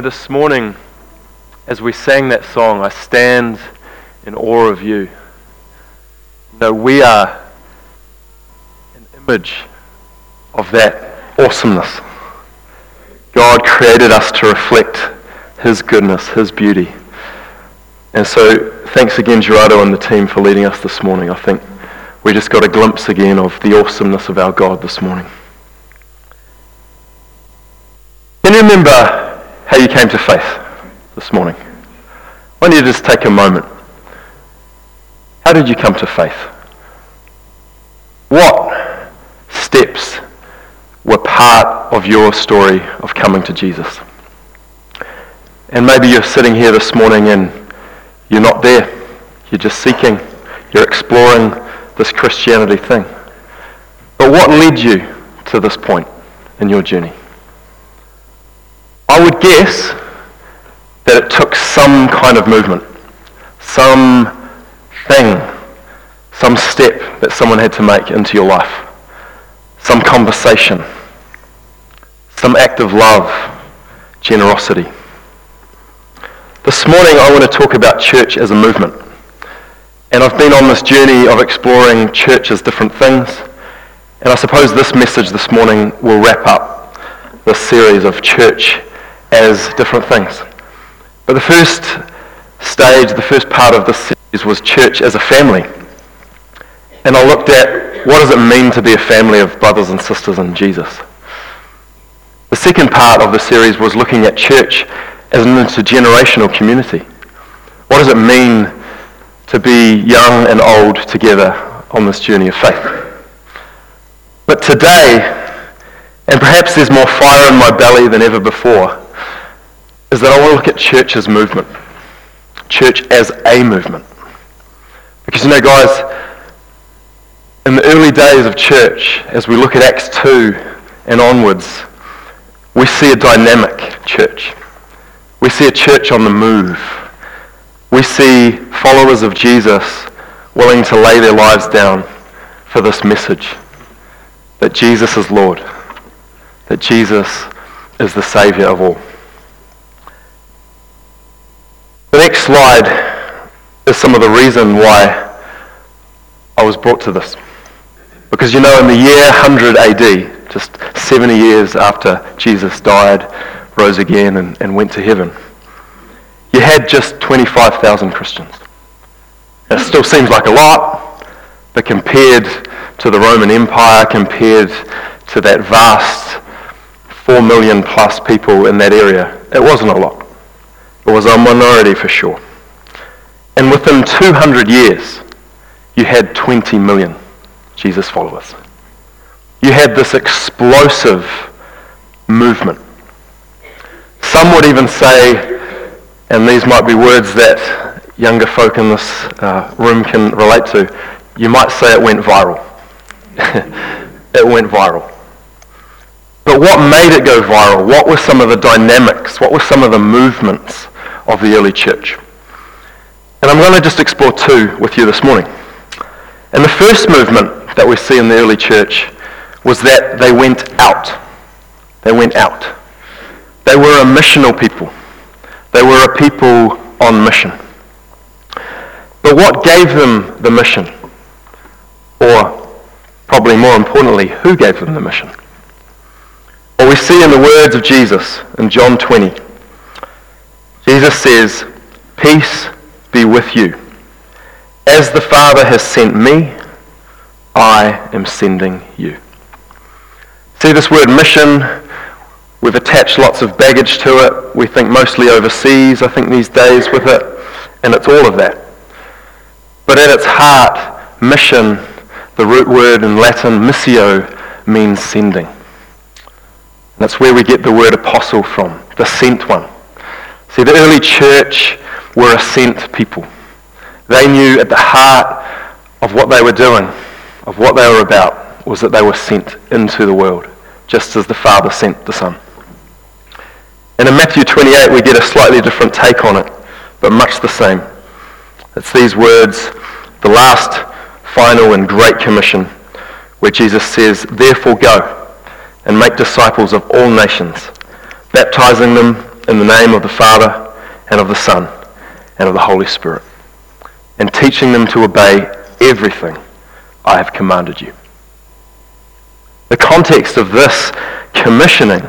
This morning, as we sang that song, I stand in awe of you. No, we are an image of that awesomeness. God created us to reflect His goodness, His beauty. And so, thanks again, Gerardo and the team, for leading us this morning. I think we just got a glimpse again of the awesomeness of our God this morning. Can you remember how you came to faith this morning? Why don't you just take a moment? How did you come to faith? What steps were part of your story of coming to Jesus? And maybe you're sitting here this morning and you're not there. You're just seeking. You're exploring this Christianity thing. But what led you to this point in your journey? I would guess that it took some kind of movement, some thing, some step that someone had to make into your life, some conversation, some act of love, generosity. This morning I want to talk about church as a movement. And I've been on this journey of exploring church as different things. And I suppose this message this morning will wrap up this series of church as different things. But the first stage, the first part of this series was church as a family. And I looked at what does it mean to be a family of brothers and sisters in Jesus. The second part of the series was looking at church as an intergenerational community. What does it mean to be young and old together on this journey of faith? But today, and perhaps there's more fire in my belly than ever before, is that I want to look at church as movement. Church as a movement. Because you know, guys, in the early days of church, as we look at Acts 2 and onwards, we see a dynamic church. We see a church on the move. We see followers of Jesus willing to lay their lives down for this message that Jesus is Lord, that Jesus is the Savior of all. The next slide is some of the reason why I was brought to this. Because you know, in the year 100 AD, just 70 years after Jesus died, rose again, and, and went to heaven, you had just 25,000 Christians. It still seems like a lot, but compared to the Roman Empire, compared to that vast 4 million plus people in that area, it wasn't a lot. It was a minority for sure. And within 200 years, you had 20 million Jesus followers. You had this explosive movement. Some would even say, and these might be words that younger folk in this uh, room can relate to, you might say it went viral. it went viral. But what made it go viral? What were some of the dynamics? What were some of the movements of the early church? And I'm going to just explore two with you this morning. And the first movement that we see in the early church was that they went out. They went out. They were a missional people. They were a people on mission. But what gave them the mission? Or, probably more importantly, who gave them the mission? Well, we see in the words of Jesus in John 20. Jesus says, Peace be with you. As the Father has sent me, I am sending you. See this word mission We've attached lots of baggage to it. We think mostly overseas, I think, these days with it. And it's all of that. But at its heart, mission, the root word in Latin, missio, means sending. That's where we get the word apostle from, the sent one. See, the early church were a sent people. They knew at the heart of what they were doing, of what they were about, was that they were sent into the world, just as the Father sent the Son. And in Matthew 28, we get a slightly different take on it, but much the same. It's these words, the last, final, and great commission, where Jesus says, Therefore go and make disciples of all nations, baptizing them in the name of the Father and of the Son and of the Holy Spirit, and teaching them to obey everything I have commanded you. The context of this commissioning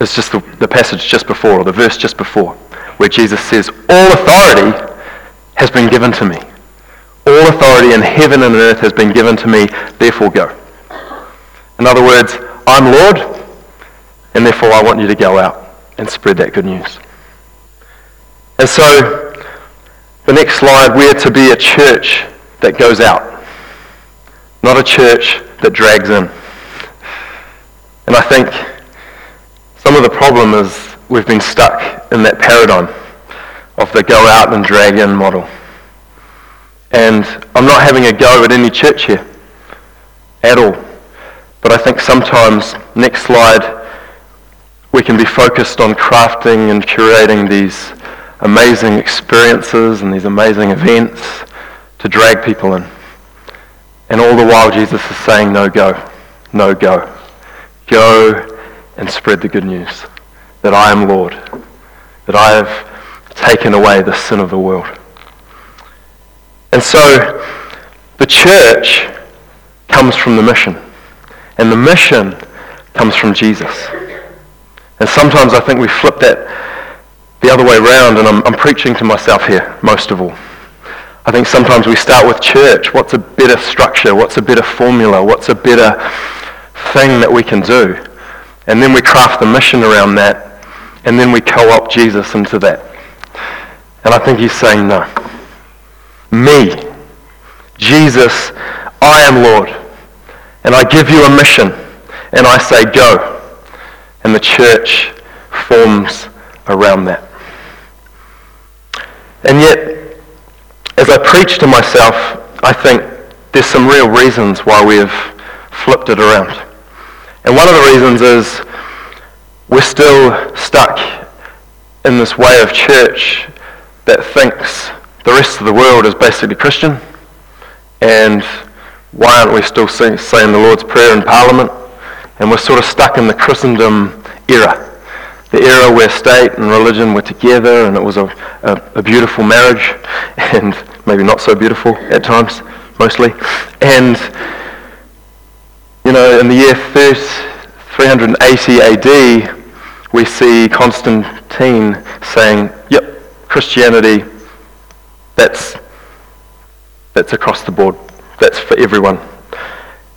is just the, the passage just before, or the verse just before, where Jesus says, All authority has been given to me. All authority in heaven and earth has been given to me, therefore go. In other words, I'm Lord, and therefore I want you to go out and spread that good news. And so, the next slide, we're to be a church that goes out, not a church that drags in. And I think some of the problem is we've been stuck in that paradigm of the go out and drag in model. And I'm not having a go at any church here at all. But I think sometimes, next slide, we can be focused on crafting and curating these amazing experiences and these amazing events to drag people in. And all the while, Jesus is saying, no, go. No, go. Go and spread the good news that I am Lord, that I have taken away the sin of the world. And so the church comes from the mission, and the mission comes from Jesus. And sometimes I think we flip that the other way around, and I'm, I'm preaching to myself here most of all. I think sometimes we start with church. What's a better structure? What's a better formula? What's a better thing that we can do? And then we craft the mission around that, and then we co-opt Jesus into that. And I think he's saying, no. Me, Jesus, I am Lord. And I give you a mission, and I say, go. And the church forms around that. And yet, as I preach to myself, I think there's some real reasons why we have flipped it around. And one of the reasons is we're still stuck in this way of church that thinks the rest of the world is basically Christian. And why aren't we still saying the Lord's Prayer in Parliament? And we're sort of stuck in the Christendom era. The era where state and religion were together and it was a, a, a beautiful marriage and maybe not so beautiful at times, mostly. And, you know, in the year 380 AD, we see Constantine saying, yep, Christianity, that's, that's across the board. That's for everyone.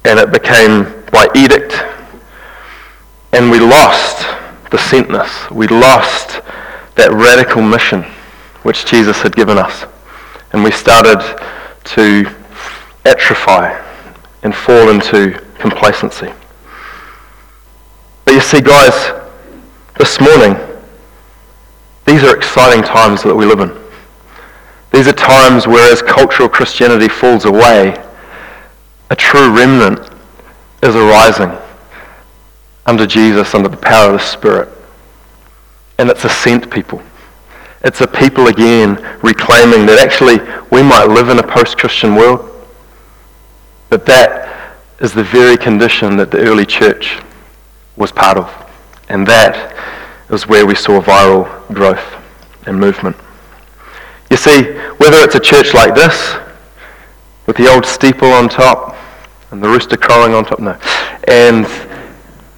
And it became by edict and we lost the sentness. We lost that radical mission which Jesus had given us. And we started to atrophy and fall into complacency. But you see, guys, this morning, these are exciting times that we live in. These are times where as cultural Christianity falls away, a true remnant is arising under Jesus, under the power of the Spirit. And it's a sent people. It's a people again reclaiming that actually we might live in a post-Christian world, but that is the very condition that the early church was part of. And that is where we saw viral growth and movement. You see, whether it's a church like this, with the old steeple on top, and the rooster crowing on top, no, and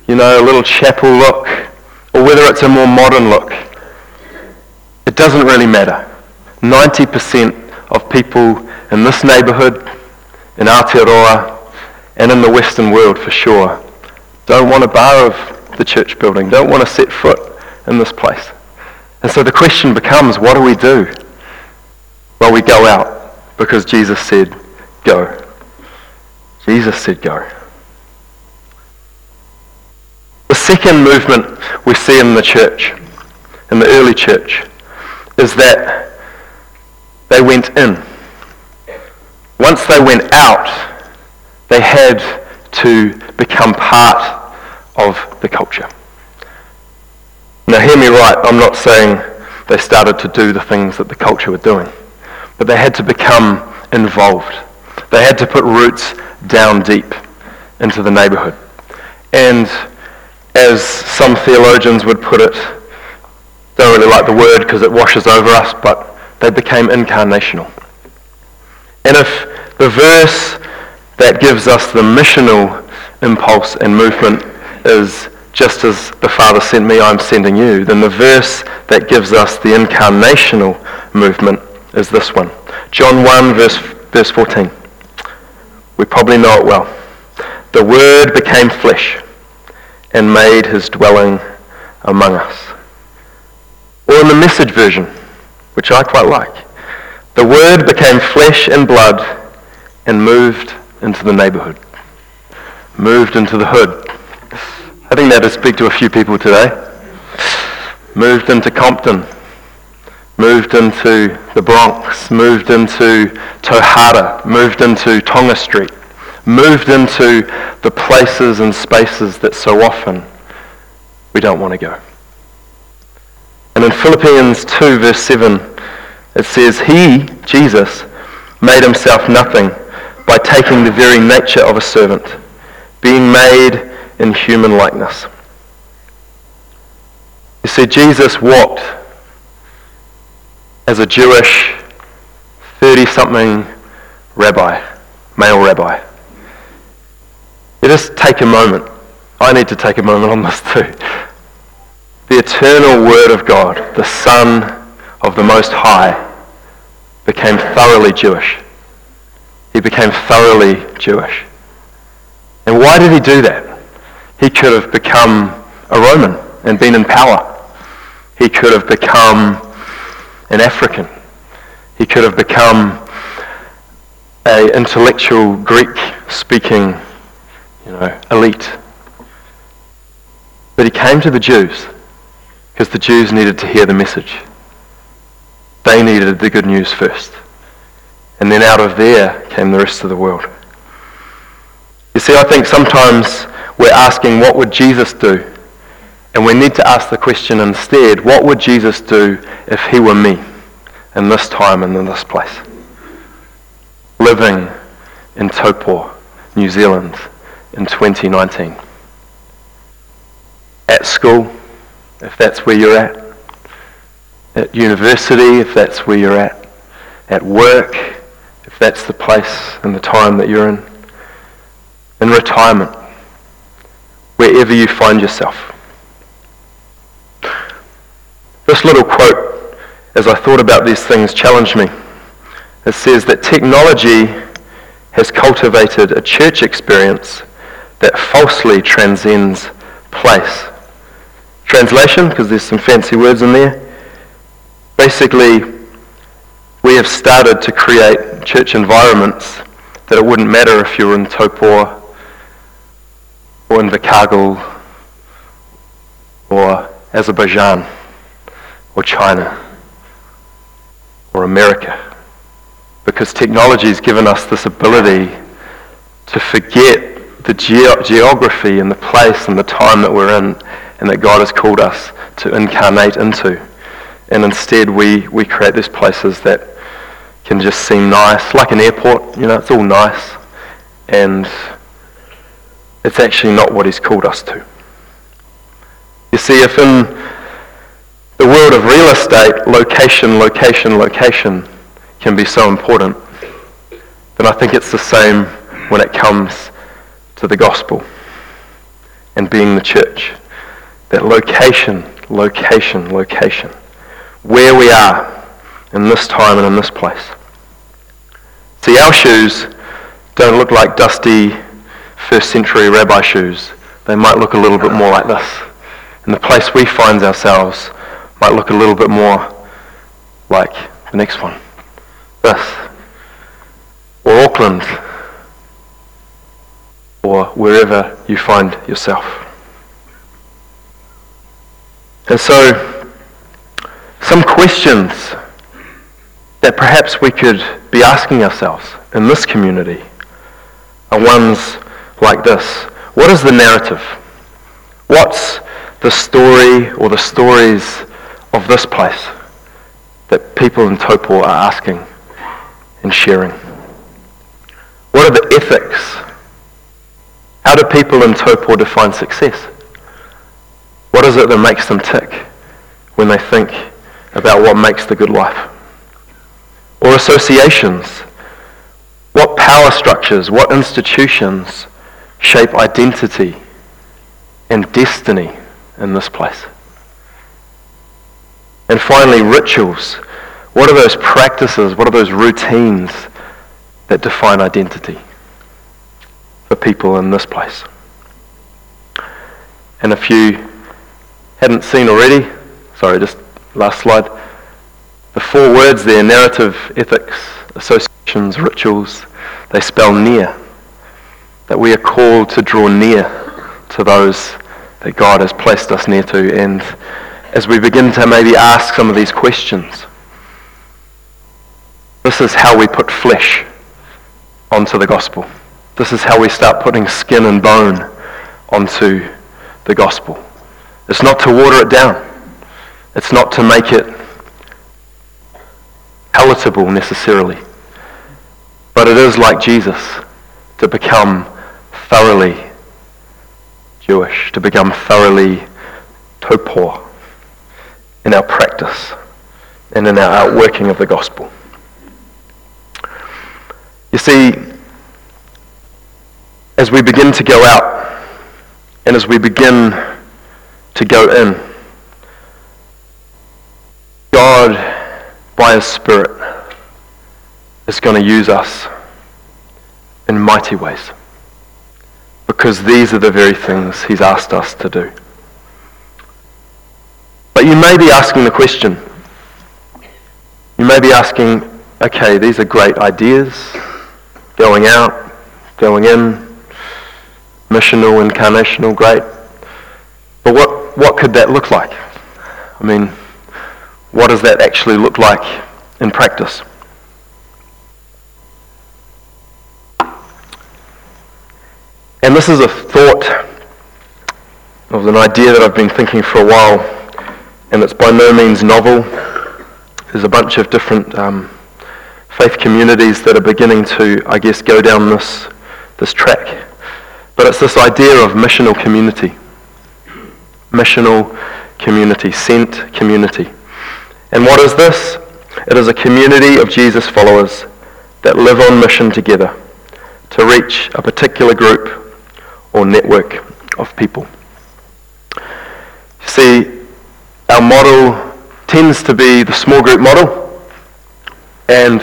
you know, a little chapel look, or whether it's a more modern look. It doesn't really matter. 90% of people in this neighbourhood, in Aotearoa, and in the Western world for sure, don't want a bar of the church building, don't want to set foot in this place. And so the question becomes, what do we do? Well, we go out because Jesus said, go. Jesus said, go. The second movement we see in the church, in the early church, is that they went in. Once they went out, they had to become part of the culture. Now, hear me right, I'm not saying they started to do the things that the culture were doing, but they had to become involved. They had to put roots down deep into the neighborhood. And as some theologians would put it, they Don't really like the word because it washes over us, but they became incarnational. And if the verse that gives us the missional impulse and movement is just as the Father sent me, I'm sending you, then the verse that gives us the incarnational movement is this one. John 1, verse, verse 14. We probably know it well. The Word became flesh and made his dwelling among us. Or in the message version, which I quite like. The Word became flesh and blood and moved into the neighborhood, moved into the hood. I think that'll speak to a few people today. Moved into Compton, moved into the Bronx, moved into Tauhara, moved into Tonga Street, moved into the places and spaces that so often we don't want to go. And in Philippians 2, verse 7, it says, He, Jesus, made himself nothing by taking the very nature of a servant, being made in human likeness. You see, Jesus walked as a Jewish 30-something rabbi, male rabbi. You just take a moment. I need to take a moment on this too. The eternal Word of God, the Son of the Most High, became thoroughly Jewish. He became thoroughly Jewish. And why did he do that? He could have become a Roman and been in power. He could have become an African. He could have become a intellectual Greek-speaking, you know, elite. But he came to the Jews because the Jews needed to hear the message. They needed the good news first. And then out of there came the rest of the world. You see, I think sometimes we're asking, what would Jesus do? And we need to ask the question instead, what would Jesus do if he were me in this time and in this place? Living in Taupo, New Zealand in 2019. At school, if that's where you're at. At university, if that's where you're at. At work, if that's the place and the time that you're in. In retirement, wherever you find yourself. This little quote, as I thought about these things, challenged me. It says that technology has cultivated a church experience that falsely transcends place. Translation, because there's some fancy words in there. Basically, we have started to create church environments that it wouldn't matter if you were in Taupo or in Invercargill or Azerbaijan or China or America. Because technology has given us this ability to forget the ge- geography and the place and the time that we're in and that God has called us to incarnate into. And instead we, we create these places that can just seem nice, like an airport, you know, it's all nice. And it's actually not what he's called us to. You see, if in the world of real estate, location, location, location can be so important, then I think it's the same when it comes to the gospel and being the church. That location, location, location. Where we are in this time and in this place. See, our shoes don't look like dusty first century rabbi shoes. They might look a little bit more like this. And the place we find ourselves might look a little bit more like the next one. This. Or Auckland. Or wherever you find yourself. And so, some questions that perhaps we could be asking ourselves in this community are ones like this. What is the narrative? What's the story or the stories of this place that people in Taupo are asking and sharing? What are the ethics? How do people in Taupo define success? What is it that makes them tick? when they think about what makes the good life? Or associations? What power structures, what institutions shape identity and destiny in this place? And finally, rituals. What are those practices, what are those routines that define identity for people in this place? And if you hadn't seen already, sorry, just last slide, the four words there, narrative, ethics, associations, rituals, they spell near. That we are called to draw near to those that God has placed us near to. And as we begin to maybe ask some of these questions, this is how we put flesh onto the gospel. This is how we start putting skin and bone onto the gospel. It's not to water it down. It's not to make it palatable necessarily. But it is like Jesus to become thoroughly Jewish, to become thoroughly Taupo in our practice and in our outworking of the gospel. You see, as we begin to go out and as we begin to go in, God, by His Spirit, is going to use us in mighty ways. Because these are the very things He's asked us to do. But you may be asking the question. You may be asking, okay, these are great ideas going out, going in, missional, incarnational, great. But what, what could that look like? I mean, what does that actually look like in practice? And this is a thought of an idea that I've been thinking for a while, and it's by no means novel. There's a bunch of different um, faith communities that are beginning to, I guess, go down this, this track. But it's this idea of missional community. Missional community, sent community. And what is this? It is a community of Jesus followers that live on mission together to reach a particular group or network of people. See, our model tends to be the small group model, and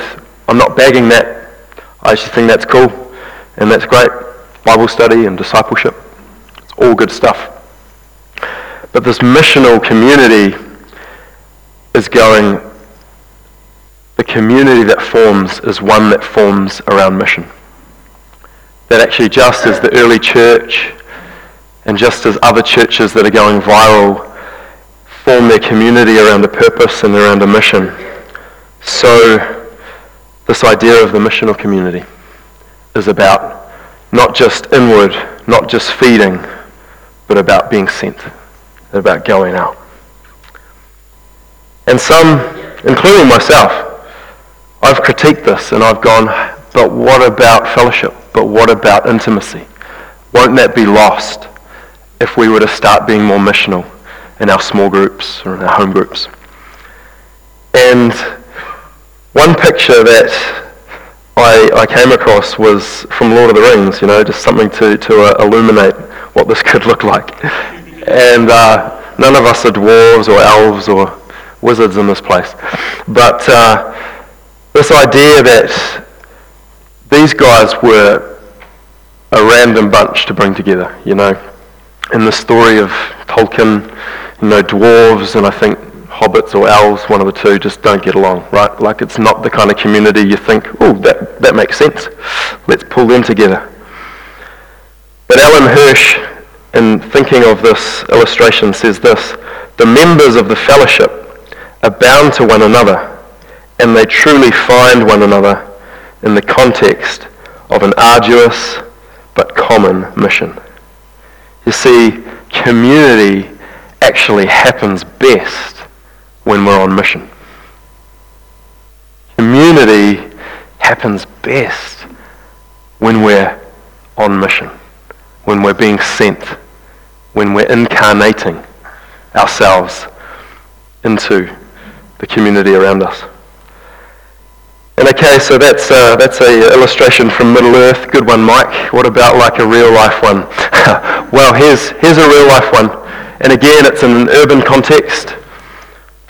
I'm not bagging that. I actually think that's cool and that's great. Bible study and discipleship. It's all good stuff. But this missional community is going, the community that forms is one that forms around mission. That actually, just as the early church and just as other churches that are going viral form their community around a purpose and around a mission, so this idea of the missional community is about not just inward, not just feeding, but about being sent, about going out. And some, including myself, I've critiqued this and I've gone, but what about fellowship? But what about intimacy? Won't that be lost if we were to start being more missional in our small groups or in our home groups? And one picture that I, I came across was from Lord of the Rings, you know, just something to, to uh, illuminate what this could look like. And uh, none of us are dwarves or elves or wizards in this place. But uh, this idea that these guys were a random bunch to bring together, you know. In the story of Tolkien, you know, dwarves and I think hobbits or elves, one of the two, just don't get along, right? Like it's not the kind of community you think, oh, that, that makes sense. Let's pull them together. But Alan Hirsch, in thinking of this illustration, says this The members of the fellowship are bound to one another, and they truly find one another in the context of an arduous but common mission. You see, community actually happens best when we're on mission. Community happens best when we're on mission, when we're being sent, when we're incarnating ourselves into the community around us. And okay, so that's, uh, that's a illustration from Middle Earth. Good one, Mike. What about like a real life one? well, here's, here's a real life one. And again, it's in an urban context.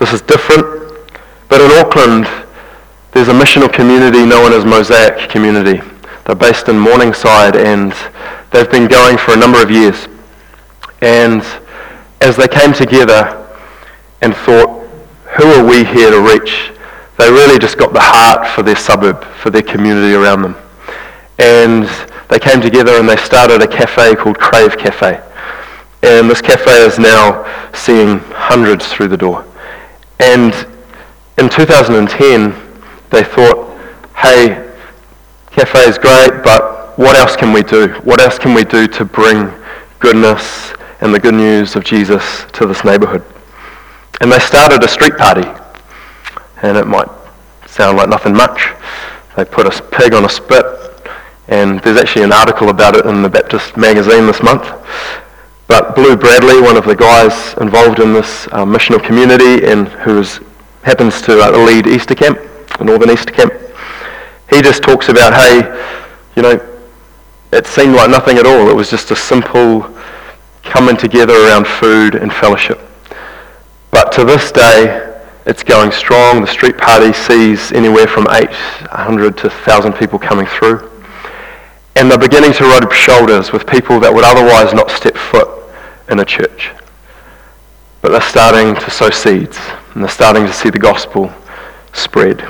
This is different. But in Auckland, there's a missional community known as Mosaic Community. They're based in Morningside and they've been going for a number of years. And as they came together and thought, who are we here to reach? They really just got the heart for their suburb, for their community around them. And they came together and they started a cafe called Crave Cafe. And this cafe is now seeing hundreds through the door. And in 2010, they thought, hey, cafe is great, but what else can we do? What else can we do to bring goodness and the good news of Jesus to this neighborhood? And they started a street party. And it might sound like nothing much. They put a pig on a spit, and there's actually an article about it in the Baptist magazine this month. But Blue Bradley, one of the guys involved in this uh, missional community and who happens to uh, lead Easter Camp, the Northern Easter Camp, he just talks about, hey, you know, it seemed like nothing at all. It was just a simple coming together around food and fellowship. But to this day, it's going strong. The street party sees anywhere from 800 to 1,000 people coming through. And they're beginning to rub shoulders with people that would otherwise not step foot in a church. But they're starting to sow seeds and they're starting to see the gospel spread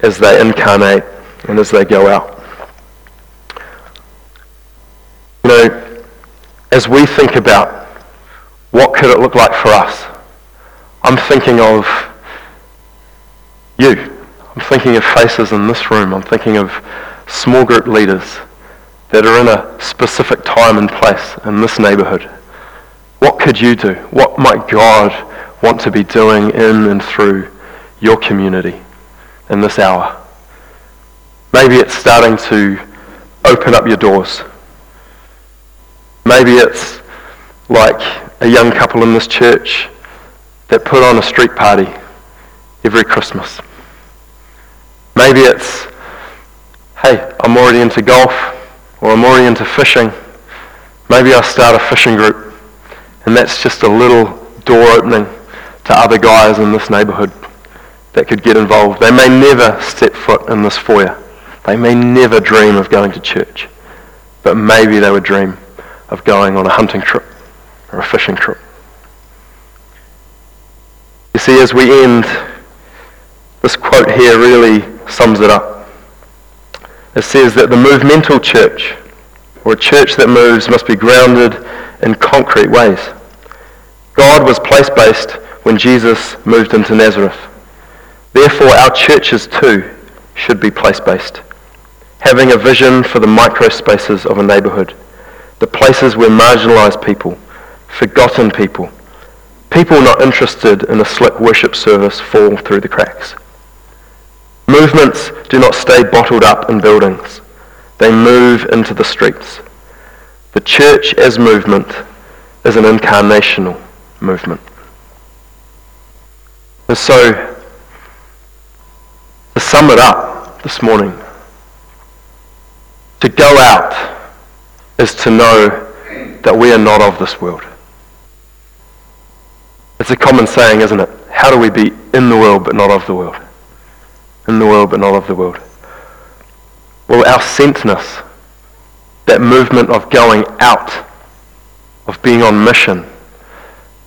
as they incarnate and as they go out. You know, as we think about what could it look like for us, I'm thinking of you. I'm thinking of faces in this room. I'm thinking of small group leaders that are in a specific time and place in this neighborhood what could you do? What might God want to be doing in and through your community in this hour? Maybe it's starting to open up your doors. Maybe it's like a young couple in this church that put on a street party every Christmas. Maybe it's, hey, I'm already into golf or I'm already into fishing. Maybe I'll start a fishing group and that's just a little door opening to other guys in this neighborhood that could get involved. They may never step foot in this foyer. They may never dream of going to church. But maybe they would dream of going on a hunting trip or a fishing trip. You see, as we end, this quote here really sums it up. It says that the movemental church, or a church that moves, must be grounded in concrete ways. God was place-based when Jesus moved into Nazareth. Therefore, our churches too should be place-based, having a vision for the micro-spaces of a neighborhood, the places where marginalized people, forgotten people, people not interested in a slick worship service fall through the cracks. Movements do not stay bottled up in buildings. They move into the streets. The church as movement is an incarnational movement. And so, to sum it up this morning, to go out is to know that we are not of this world. It's a common saying, isn't it? How do we be in the world but not of the world? In the world but not of the world. Well, our sentness, that movement of going out, of being on mission,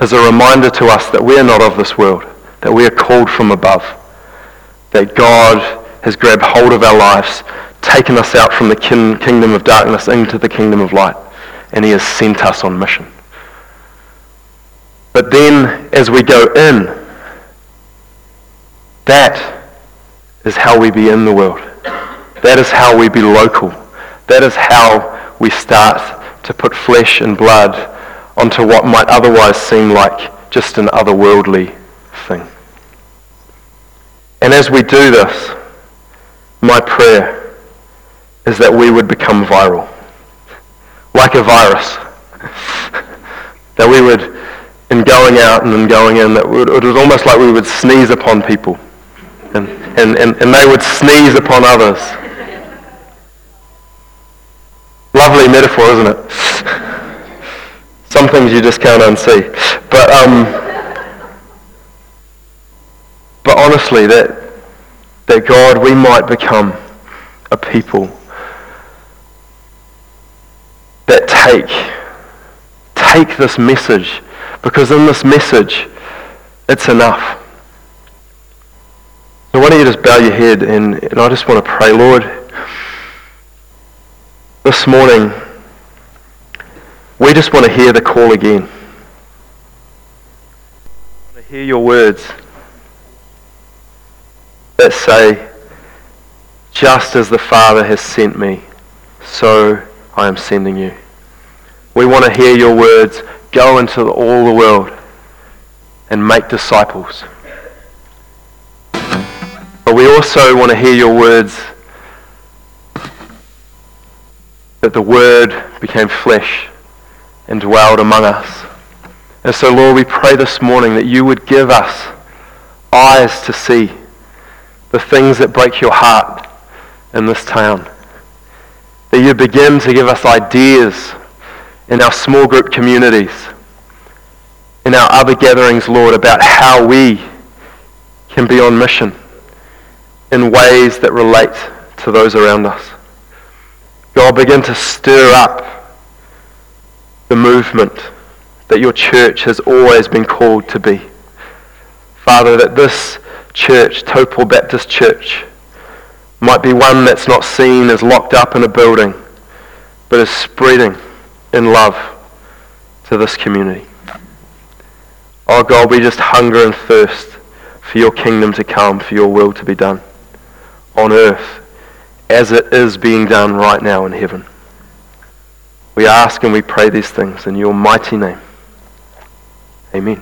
as a reminder to us that we are not of this world, that we are called from above, that God has grabbed hold of our lives, taken us out from the kin- kingdom of darkness into the kingdom of light, and he has sent us on mission. But then, as we go in, that is how we be in the world. That is how we be local. That is how we start to put flesh and blood onto what might otherwise seem like just an otherworldly thing. And as we do this, my prayer is that we would become viral, like a virus. that we would in going out and in going in that it was almost like we would sneeze upon people and, and, and, and they would sneeze upon others. Lovely metaphor, isn't it? Some things you just can't unsee. But, um, but honestly, that, that God, we might become a people that take, take this message, because in this message, it's enough. So why don't you just bow your head and, and I just want to pray, Lord, this morning, we just want to hear the call again. We want to hear your words that say, just as the Father has sent me, so I am sending you. We want to hear your words, go into all the world and make disciples. But we also want to hear your words that the Word became flesh and dwelled among us. And so, Lord, we pray this morning that you would give us eyes to see the things that break your heart in this town. That you begin to give us ideas in our small group communities, in our other gatherings, Lord, about how we can be on mission in ways that relate to those around us. God, begin to stir up the movement that your church has always been called to be. Father, that this church, Taupo Baptist Church, might be one that's not seen as locked up in a building, but is spreading in love to this community. Oh God, we just hunger and thirst for your kingdom to come, for your will to be done on earth as it is being done right now in heaven. We ask and we pray these things in your mighty name. Amen.